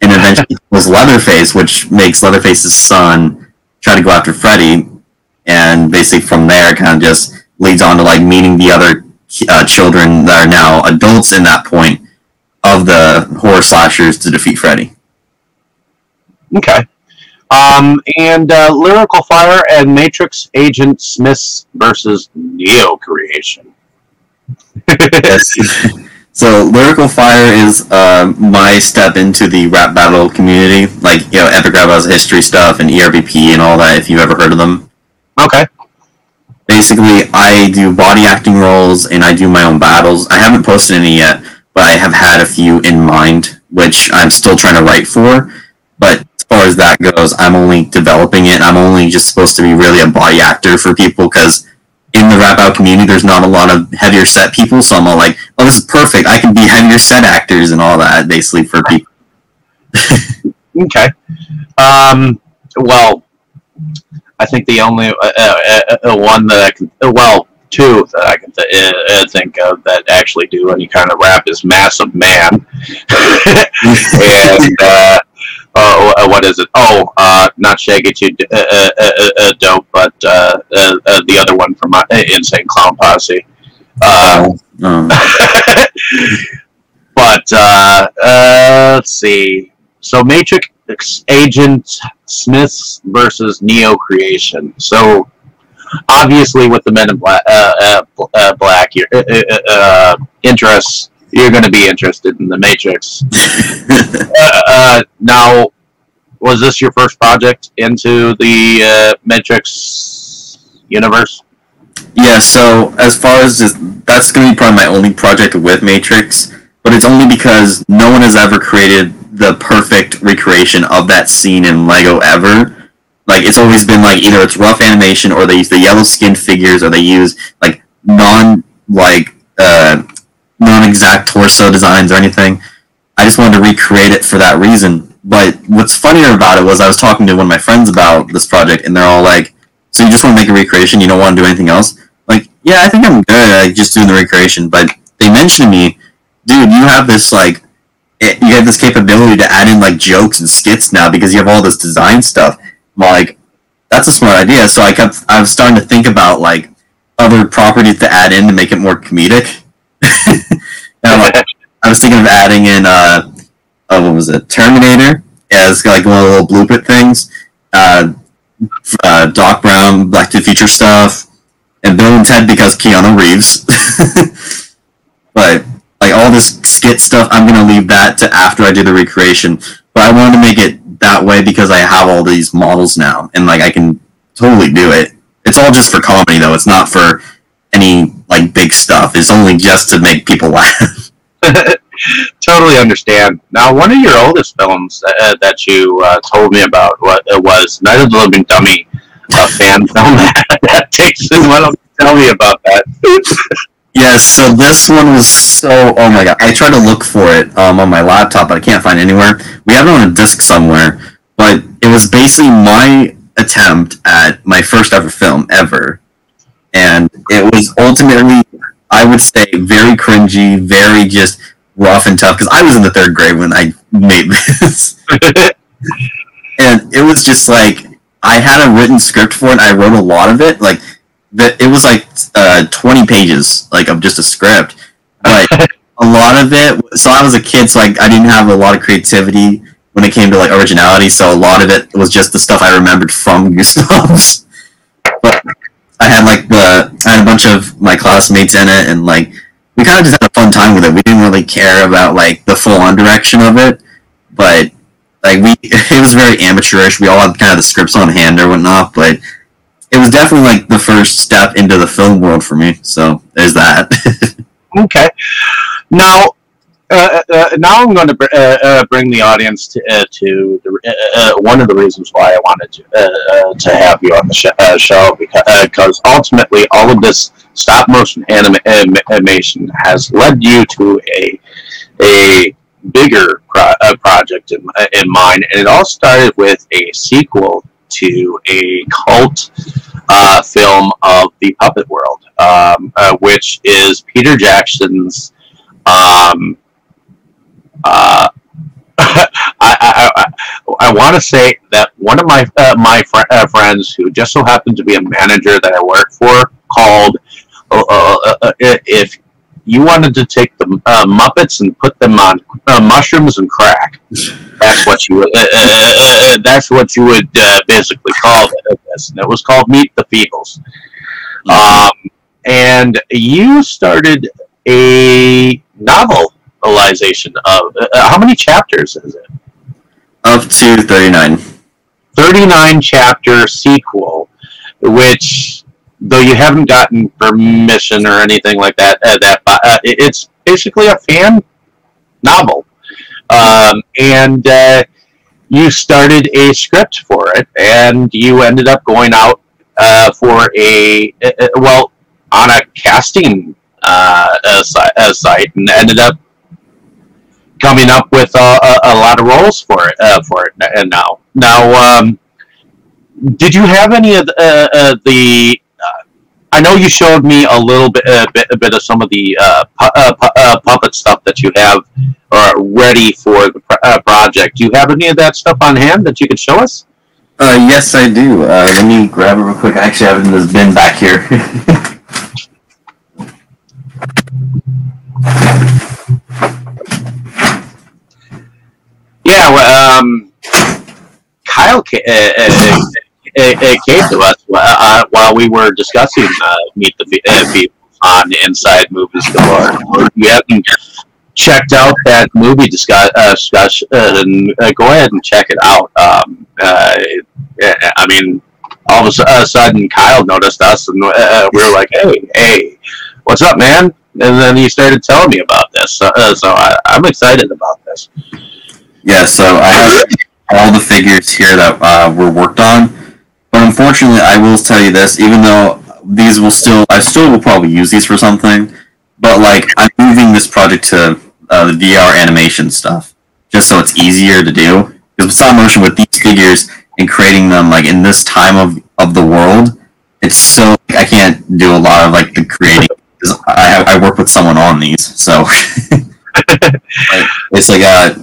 and eventually was Leatherface, which makes Leatherface's son try to go after Freddy, and basically from there it kind of just leads on to like meeting the other uh, children that are now adults in that point of the horror slashers to defeat Freddy. Okay. Um, and uh, Lyrical Fire and Matrix Agent Smiths versus Neo Creation. yes. So lyrical fire is uh, my step into the rap battle community, like you know, Epic Rap has history stuff and ERBP and all that. If you've ever heard of them, Okay. basically I do body acting roles and I do my own battles. I haven't posted any yet, but I have had a few in mind, which I'm still trying to write for. But as far as that goes, I'm only developing it. I'm only just supposed to be really a body actor for people because in the rap out community, there's not a lot of heavier set people. So I'm all like, oh, this is perfect. I can be heavier set actors and all that, basically for people. Okay. Um, well, I think the only uh, uh, uh, one that I can, uh, well, two that I can th- uh, uh, think of that actually do any kind of rap is Massive Man. and, uh, oh, uh, what is it? Oh, uh, not Shaggy Two uh, uh, uh, uh, Dope, but uh, uh, uh, the other one from uh, Insane Clown Posse. Uh, Um, but uh, uh, let's see. So Matrix Agent Smiths versus Neo Creation. So obviously, with the Men in Black, uh, uh, uh, Black your uh, uh, uh, interests, you're going to be interested in the Matrix. uh, uh, now, was this your first project into the uh, Matrix universe? Yeah, so as far as this, that's going to be probably my only project with Matrix, but it's only because no one has ever created the perfect recreation of that scene in Lego ever. Like it's always been like either it's rough animation or they use the yellow skinned figures or they use like non like uh, non exact torso designs or anything. I just wanted to recreate it for that reason. But what's funnier about it was I was talking to one of my friends about this project and they're all like, so you just want to make a recreation? You don't want to do anything else? Like, yeah, I think I'm good at just doing the recreation. But they mentioned to me, dude, you have this like, it, you have this capability to add in like jokes and skits now because you have all this design stuff. I'm like, that's a smart idea. So I kept, I was starting to think about like other properties to add in to make it more comedic. I'm like, I was thinking of adding in, uh, uh what was it, Terminator as like one of the little bloopit things. Uh, uh, Doc Brown, Back to the Future stuff, and Bill and Ted because Keanu Reeves. but like all this skit stuff, I'm gonna leave that to after I do the recreation. But I wanted to make it that way because I have all these models now, and like I can totally do it. It's all just for comedy though. It's not for any like big stuff. It's only just to make people laugh. totally understand. Now, one of your oldest films uh, that you uh, told me about what it was Night of the Living Dummy, a fan film adaptation. Why don't you tell me about that? Yes, so this one was so. Oh my god! I tried to look for it um, on my laptop, but I can't find it anywhere. We have it on a disc somewhere, but it was basically my attempt at my first ever film ever, and it was ultimately, I would say, very cringy, very just rough and tough. Because I was in the third grade when I made this, and it was just like I had a written script for it. I wrote a lot of it, like that it was like uh, 20 pages like of just a script but a lot of it so i was a kid so like i didn't have a lot of creativity when it came to like originality so a lot of it was just the stuff i remembered from goosebumps but bunch of my classmates in it, and like we kind of just had a fun time with it. We didn't really care about like the full on direction of it, but like we, it was very amateurish. We all had kind of the scripts on hand or whatnot, but it was definitely like the first step into the film world for me. So there's that. Okay. Now, uh, uh, now I'm going to br- uh, uh, bring the audience to, uh, to the, uh, uh, one of the reasons why I wanted to uh, uh, to have you on the sh- uh, show because, uh, ultimately all of this stop motion anim- animation has led you to a a bigger pro- uh, project in, in mind, and it all started with a sequel to a cult uh, film of the Puppet World, um, uh, which is Peter Jackson's. Um, uh, I, I, I, I want to say that one of my uh, my fr- uh, friends who just so happened to be a manager that I work for called uh, uh, uh, uh, if you wanted to take the uh, Muppets and put them on uh, mushrooms and crack. That's what you would. Uh, uh, uh, uh, that's what you would uh, basically call it. This. And it was called Meet the Feebles. Um, and you started a novelization of uh, how many chapters is it? Up to thirty nine. 39 chapter sequel, which, though you haven't gotten permission or anything like that, uh, that uh, it's basically a fan novel. Um, and uh, you started a script for it, and you ended up going out uh, for a, uh, well, on a casting uh, si- uh, site, and ended up coming up with a, a, a lot of roles for it. Uh, for it, and now, now, um, did you have any of the, uh, uh, the? Uh, I know you showed me a little bit, uh, bit, a bit of some of the uh, pu- uh, pu- uh, puppet stuff that you have uh, ready for the pr- uh, project. Do you have any of that stuff on hand that you could show us? Uh, yes, I do. Uh, let me grab it real quick. I actually have it in this bin back here. um, Kyle uh, uh, uh, uh, came to us uh, while we were discussing Meet the Feebles on Inside Movies Galore. You haven't checked out that movie discuss, discussion, uh, go ahead and check it out. Um, I mean, all of a sudden, Kyle noticed us, and we were like, "Hey, hey, what's up, man?" And then he started telling me about this, uh, so I, I'm excited about this. Yeah, so I have all the figures here that uh, were worked on, but unfortunately, I will tell you this: even though these will still, I still will probably use these for something, but like I'm moving this project to uh, the VR animation stuff, just so it's easier to do. Because with stop motion, with these figures and creating them like in this time of of the world, it's so I can't do a lot of like the creating. 'cause I have, I work with someone on these, so like, it's like uh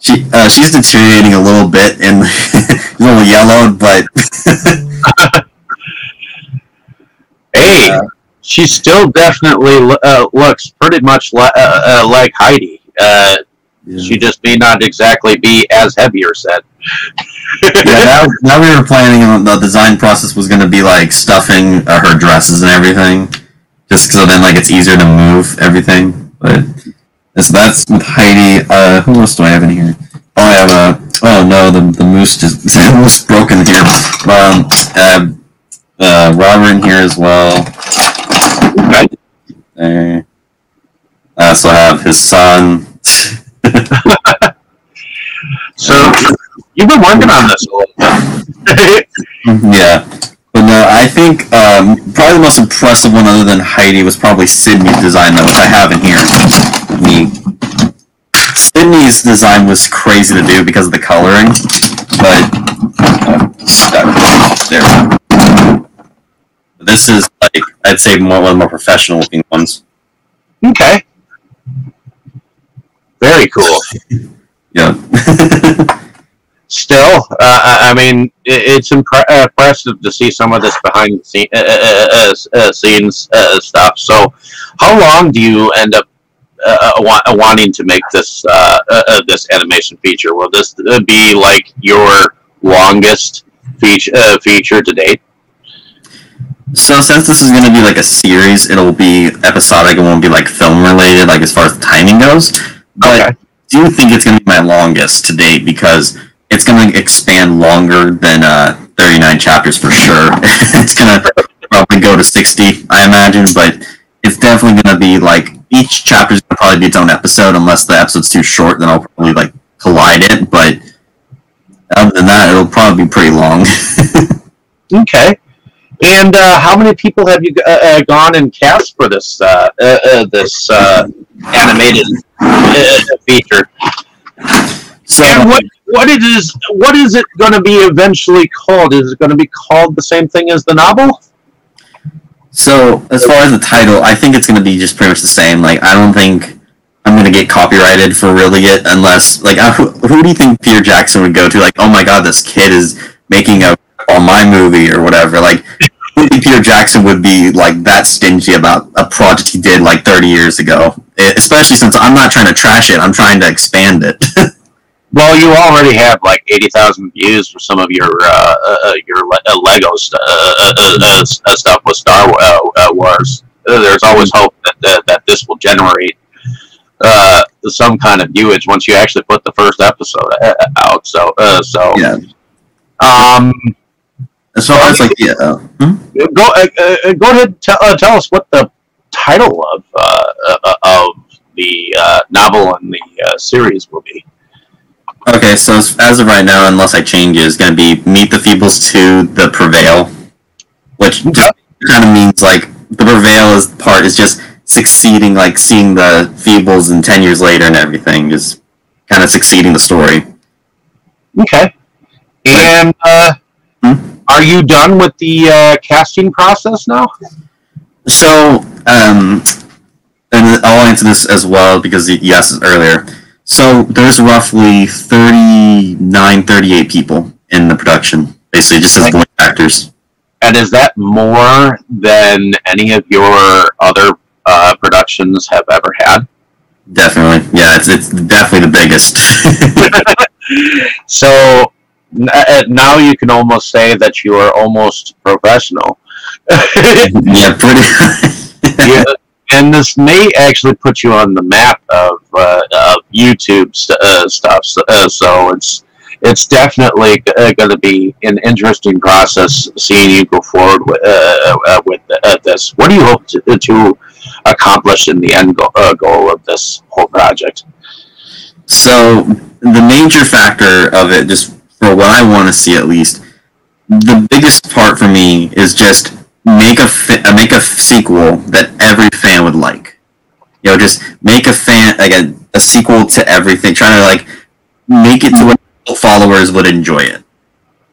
she uh, she's deteriorating a little bit and a little yellowed, but Hey, Yeah. she still definitely uh, looks pretty much li- uh, uh, like Heidi. Uh, She just may not exactly be as heavy or set. yeah, now, now we were planning on the design process was going to be like stuffing uh, her dresses and everything, just so then like it's easier to move everything. But so that's with Heidi. Uh, who else do I have in here? Oh, I have a. Oh no, the the moose just the moose broken here. Um, uh, uh, Robert in here as well. There. I also have his son. So you've been working on this a little bit. Yeah. But no, I think um, probably the most impressive one other than Heidi was probably Sidney's design though, which I have in here. Sidney's design was crazy to do because of the coloring, but uh, there. This is like I'd say more one of the more professional looking ones. okay. Very cool. Yeah. Still, uh, I I mean, it's impre- uh, impressive to see some of this behind the scene, uh, uh, uh, uh, scenes uh, stuff. So, how long do you end up uh, wa- wanting to make this uh, uh, uh, this animation feature? Will this uh, be like your longest feature uh, feature to date? So So since this is going to be like a series, it'll be episodic. It won't be like film related, like as far as timing goes. But Okay. I do think it's going to be my longest to date because it's going to expand longer than uh, 39 chapters for sure. it's going to probably go to 60, I imagine, but it's definitely going to be like each chapter is going to probably be its own episode unless the episode's too short. Then I'll probably like collide it. But other than that, it'll probably be pretty long. Okay. And uh, how many people have you uh, uh, gone and cast for this uh, uh, uh, this uh, animated uh, feature? so And what what it is what is it going to be eventually called? Is it going to be called the same thing as the novel? So as far as the title, I think it's going to be just pretty much the same. Like I don't think I'm going to get copyrighted for really it unless like uh, who, who do you think Peter Jackson would go to? Like oh my god, this kid is making a on my movie or whatever. Like Peter Jackson would be like that stingy about a project he did like 30 years ago? Especially since I'm not trying to trash it, I'm trying to expand it. Well, you already have like eighty thousand views for some of your uh, uh, uh, your Le- uh, Lego st- uh, uh, uh, uh, uh, stuff with Star Wa- Wars. There's always hope that that, that this will generate uh, some kind of viewage once you actually put the first episode out. So, uh, so yeah. um, As far as like yeah. hmm? go uh, uh, go ahead and tell, uh, tell us what the title of uh, uh, of the uh, novel and the uh, series will be. Okay, so as, of right now, unless I change it, it's going to be Meet the Feebles 2, The Prevail, which kind of means like the Prevail is part is just succeeding, like seeing the Feebles and 10 years later and everything, just kind of succeeding the story. Okay. And uh, Hmm? are you done with the uh, casting process now? So, um, and I'll answer this as well because y- you asked this earlier. So there's roughly 39, 38 people in the production, basically just as voice actors. And is that more than any of your other uh, productions have ever had? Definitely, yeah, it's, it's definitely the biggest. So n- uh, now you can almost say that you are almost professional. yeah, pretty. and this may actually put you on the map of, uh, of YouTube uh, stuff. So, uh, so it's it's definitely uh, going to be an interesting process seeing you go forward with uh, uh, with this. What do you hope to, to accomplish in the end go- goal of this whole project? So the major factor of it, just for what I want to see at least, the biggest part for me is just make a fi- uh, make a sequel that every fan would like. You know, just make a fan like a, a sequel to everything. Trying to like make it to where followers would enjoy it,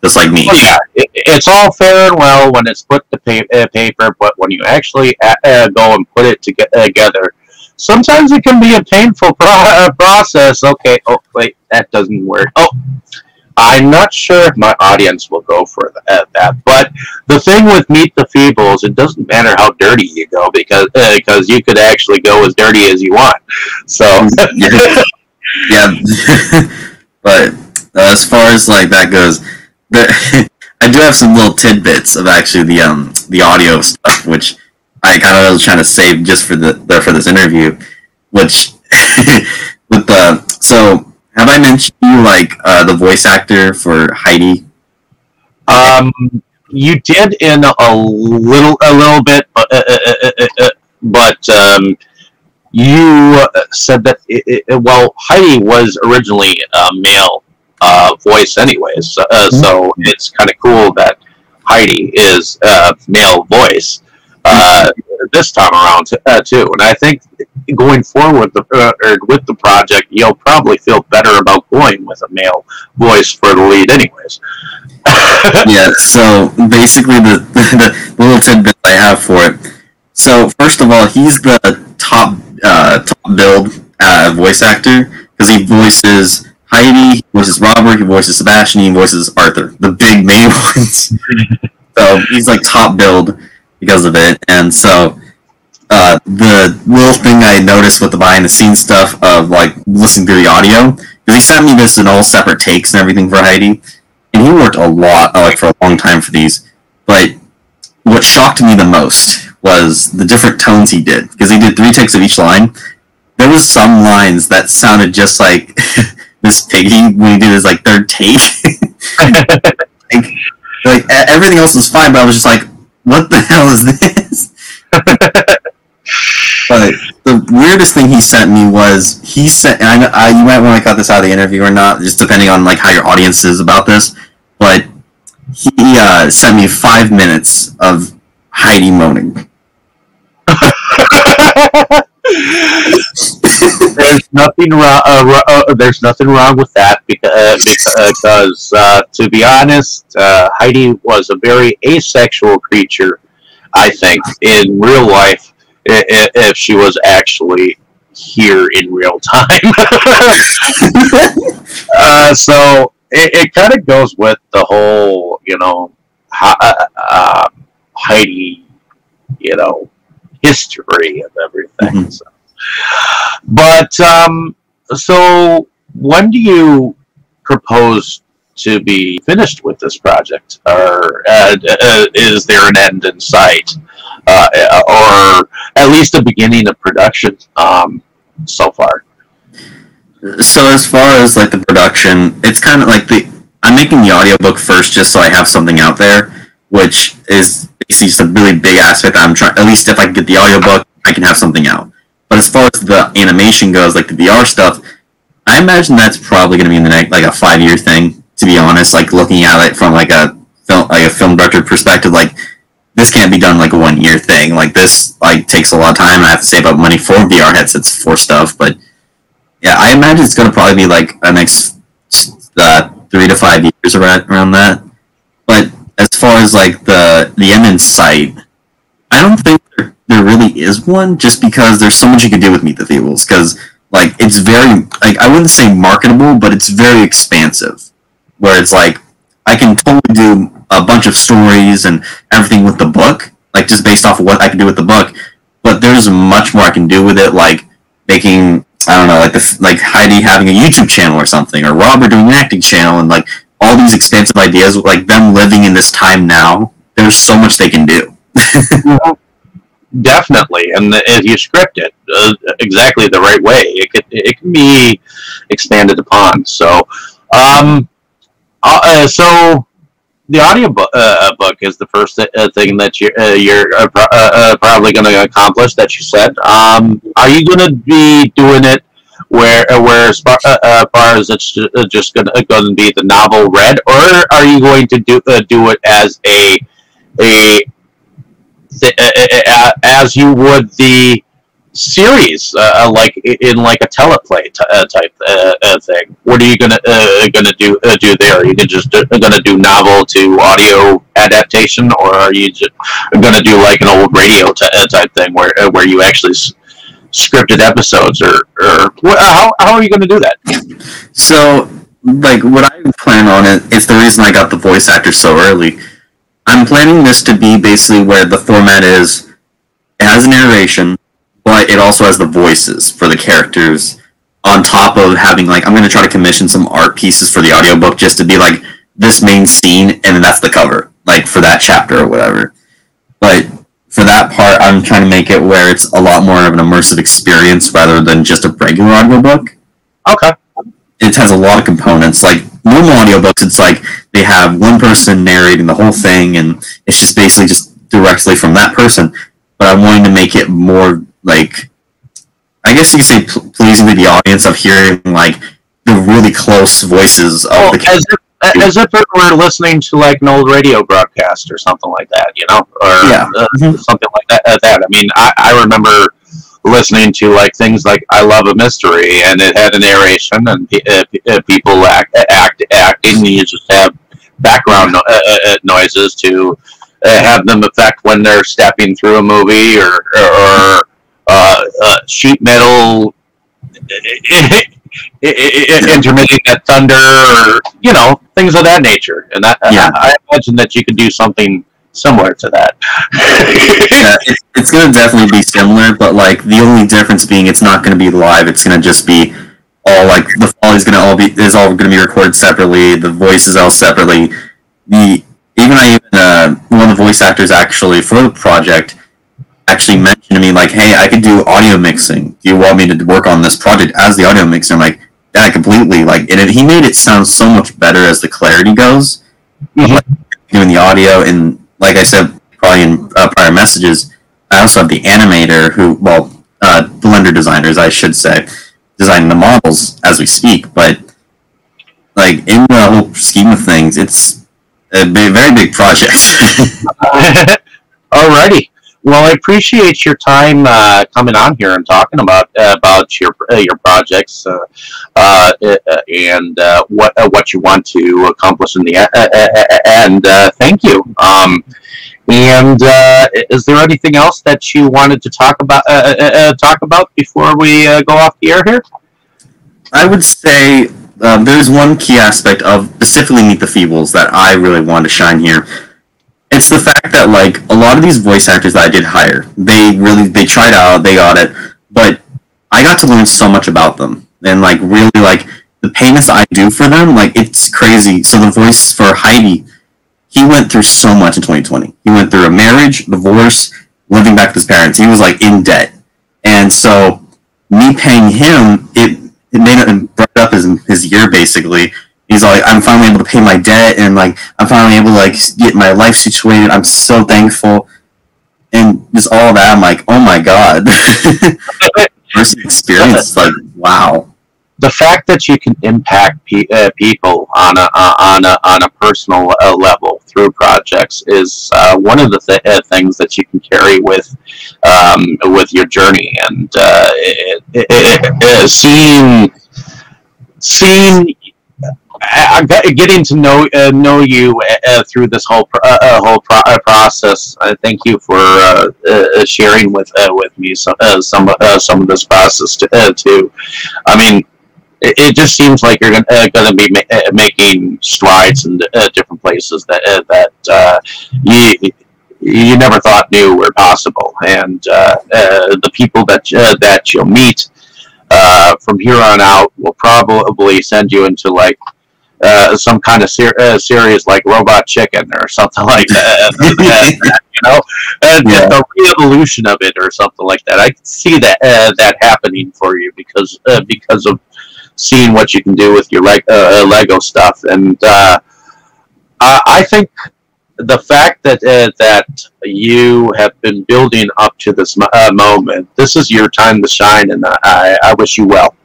just like me. Well, yeah, it, it's all fair and well when it's put to pa- uh, paper, but when you actually uh, uh, go and put it toge- together, sometimes it can be a painful pro- uh, process. Okay, oh wait, that doesn't work. Oh, I'm not sure if my audience will go for uh, that. But the thing with Meet the Feebles, it doesn't matter how dirty you go because uh, because you could actually go as dirty as you want. So yeah, yeah. but uh, as far as like that goes, there, I do have some little tidbits of actually the um the audio stuff, which I kind of was trying to save just for the, the for this interview. Which with the so have I mentioned you like uh, the voice actor for Heidi? Um, you did in a little, a little bit, but uh, uh, uh, uh, but um, you said that it, it, well, Heidi was originally a male uh, voice, anyways. Uh, so it's kind of cool that Heidi is a male voice uh, this time around t- uh, too. And I think going forward with the uh, or with the project, you'll probably feel better about going with a male voice for the lead, anyways. yeah, so basically the, the, the little tidbit I have for it. So first of all, he's the top uh, top build uh, voice actor because he voices Heidi, he voices Robert, he voices Sebastian, he voices Arthur, the big main ones. so he's like top build because of it, and so uh, the little thing I noticed with the behind the scenes stuff of like listening through the audio because he sent me this in all separate takes and everything for Heidi and he worked a lot, uh, like for a long time for these. But what shocked me the most was the different tones he did because he did three takes of each line. There was some lines that sounded just like Miss Piggy when he did his like third take. like, like everything else was fine, but I was just like, "What the hell is this?" but the weirdest thing he sent me was he sent. And I, I you might want to cut this out of the interview or not, just depending on like how your audience is about this. But he uh, sent me five minutes of Heidi moaning. there's nothing wrong. Uh, uh, there's nothing wrong with that because because uh, to be honest, uh, Heidi was a very asexual creature. I think in real life, if she was actually here in real time. uh, so it, it kind of goes with the whole, you know, uh, uh, Heidi, you know, history of everything. Mhm. So. But um, so when do you propose to be finished with this project, or uh, uh, is there an end in sight, uh, or at least a beginning of production um, so far? So as far as like the production, it's kind of like the I'm making the audiobook first just so I have something out there, which is basically just a really big aspect. I'm trying at least if I can get the audiobook, I can have something out. But as far as the animation goes, like the VR stuff, I imagine that's probably going to be in the next like a five year thing. To be honest, like looking at it from like a film like a film director perspective, like this can't be done like a one year thing. Like this like takes a lot of time. I have to save up money for VR headsets for stuff, but yeah, I imagine it's gonna probably be like a next uh, three to five years around around that. But as far as like the the in sight, I don't think there, there really is one. Just because there's so much you can do with Meet the Feebles, because like it's very like I wouldn't say marketable, but it's very expansive. Where it's like I can totally do a bunch of stories and everything with the book, like just based off of what I can do with the book. But there's much more I can do with it, like making I don't know, like the like Heidi having a YouTube channel or something, or Robert doing an acting channel, and like all these expansive ideas, like them living in this time now. There's so much they can do. Definitely, and if you script it uh, exactly the right way, it it can be expanded upon. So, um, uh, uh, so the audio book, uh, book is the first th- uh, thing that you're uh, you're uh, pro- uh, uh, probably going to accomplish. That you said. Um, are you going to be doing it where uh, where as far, uh, uh, far as it's uh, just going to going to be the novel read, or are you going to do uh, do it as a a th- uh, uh, as you would the series, uh, like in like a teleplay t- uh, type uh, uh, thing. What are you gonna uh, gonna do uh, do there? Are you gonna just uh, gonna do novel to audio adaptation, or are you just gonna do like an old radio t- uh, type thing where uh, where you actually s- scripted episodes, or or uh, how how are you gonna do that? So, like, what I plan on it, it's the reason I got the voice actor so early. I'm planning this to be basically where the format is it has narration, but it also has the voices for the characters on top of having, like, I'm going to try to commission some art pieces for the audiobook just to be like this main scene, and then that's the cover, like, for that chapter or whatever. But for that part, I'm trying to make it where it's a lot more of an immersive experience rather than just a regular audiobook Okay. it has a lot of components. Like normal audiobooks, it's like they have one person narrating the whole thing, and it's just basically just directly from that person. But I'm wanting to make it more like, I guess you could say, pl- pleasing to the audience of hearing like the really close voices of Oh, the if as if it were listening to like an old radio broadcast or something like that, you know, or Yeah. uh, Mhm. something like that. uh, that. I mean, I, I remember listening to like things like "I Love a Mystery" and it had a narration and pe- uh, uh, people act, act acting. And you just have background no- uh, uh, noises to uh, have them affect when they're stepping through a movie or or uh, uh, sheet metal intermittent at thunder or you know things of that nature and that, Yeah. I, I imagine that you could do something similar to that yeah, it's, it's going to definitely be similar, but like the only difference being it's not going to be live. It's going to just be all like the file is going to all be is all going to be recorded separately. The voices all separately. The even I even uh, one of the voice actors actually for the project actually mentioned to me like, "Hey, I could do audio mixing. Do you want me to work on this project as the audio mixer?" I'm like, "Yeah, completely like." And it, he made it sound so much better as the clarity goes, Mhm. like, doing the audio. And like I said, probably in uh, prior messages, I also have the animator who, well, uh, blender designers, I should say, designing the models as we speak. But like in the whole scheme of things, it's a big, very big project. Alrighty. Well, I appreciate your time uh, coming on here and talking about uh, about your uh, your projects uh, uh, uh, and what what you want to accomplish in the end. Thank you. Um, and is there anything else that you wanted to talk about talk about before we go off the air here? I would say um, there's one key aspect of specifically Meet the Feebles that I really want to shine here. It's the fact that like a lot of these voice actors that I did hire, they really they tried out, they got it, but I got to learn so much about them and like really like the payments I do for them, like it's crazy. So the voice for Heidi, he went through so much in 2020. He went through a marriage, divorce, living back with his parents. He was like in debt, and so me paying him, it it made it brought up his his year basically. He's like, I'm finally able to pay my debt, and like I'm finally able to like get my life situated. I'm so thankful, and just all that. I'm like, oh my god, first experience, like wow. the fact that you can impact pe- uh, people on a uh, on a on a personal uh, level through projects is uh, one of the th- uh, things that you can carry with um, with your journey and uh, it, it, it, uh, seeing seeing uh, getting to know uh, know you uh, through this whole pro- uh, uh, whole pro- uh, process. Uh, thank you for uh, uh, sharing with uh, with me some uh, some uh, some of this process to, uh, too. I mean, it, it just seems like you're gonna, uh, gonna be ma- uh, making strides in uh, different places that uh, that uh, you you never thought knew were possible, and uh, uh, the people that uh, that you'll meet uh, from here on out will probably send you into like uh, some kind of ser- uh, series like Robot Chicken or something like that. you know, and Yeah. the re-evolution of it or something like that. I can see that uh, that happening for you because uh, because of seeing what you can do with your leg- uh, Lego stuff, and uh, I I think the fact that uh, that you have been building up to this mo- uh, moment, this is your time to shine, and I, I wish you well.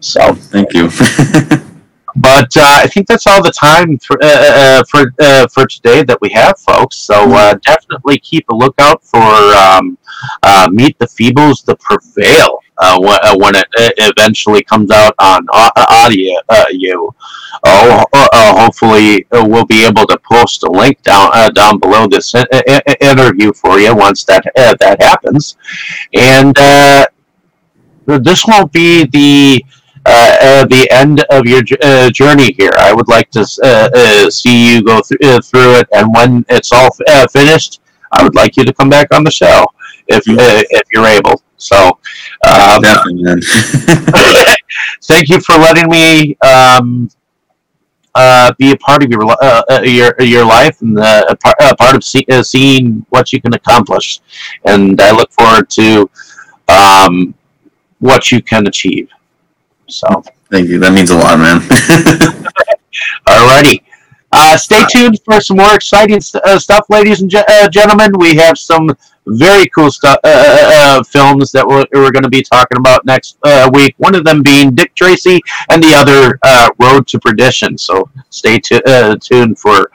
So. Thank you. But uh, I think that's all the time for uh, uh, for uh, for today that we have, folks. So uh, definitely keep a lookout for um, uh, Meet the Feebles, The Prevail, uh, when, uh, it uh, eventually comes out on au- audio. Uh, you, oh, uh, uh, hopefully uh, we'll be able to post a link down uh, down below this uh, uh, uh, interview for you once that uh, that happens, and uh, this won't be the uh, uh, the end of your uh, journey here. I would like to uh, uh, see you go th- uh, through it, and when it's all f- uh, finished, I would like you to come back on the show if uh, if you're able. So, um, Definitely, thank you for letting me um, uh, be a part of your uh, your your life and uh, a, part, a part of see, uh, seeing what you can accomplish. And I look forward to um, what you can achieve. So. Thank you. That means a lot, man. Alrighty. Uh, stay tuned for some more exciting st- uh, stuff, ladies and ge- uh, gentlemen. We have some very cool stuff, uh, uh, uh, films that we're, we're going to be talking about next uh, week. One of them being Dick Tracy, and the other uh, Road to Perdition. So stay uh, tuned for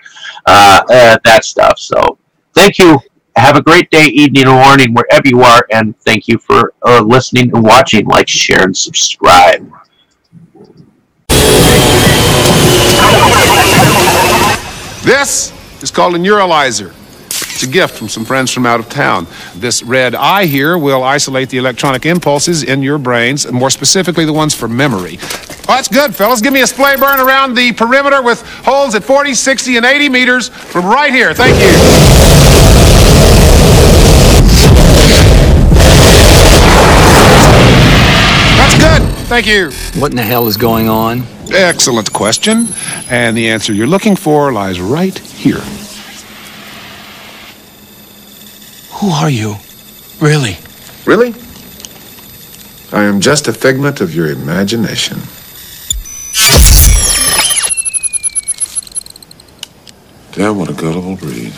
uh, uh, that stuff. So thank you. Have a great day, evening, or morning, wherever you are, and thank you for uh, listening and watching. Like, share, and subscribe. This is called a neuralizer. It's a gift from some friends from out of town. This red eye here will isolate the electronic impulses in your brains, and more specifically the ones for memory. Oh, that's good, fellas. Give me a splay burn around the perimeter with holes at 40, 60, and 80 meters from right here. Thank you. That's good. Thank you. What in the hell is going on? Excellent question. And the answer you're looking for lies right here. Who are you? Really? Really? I am just a figment of your imagination. Damn, what a gullible breed.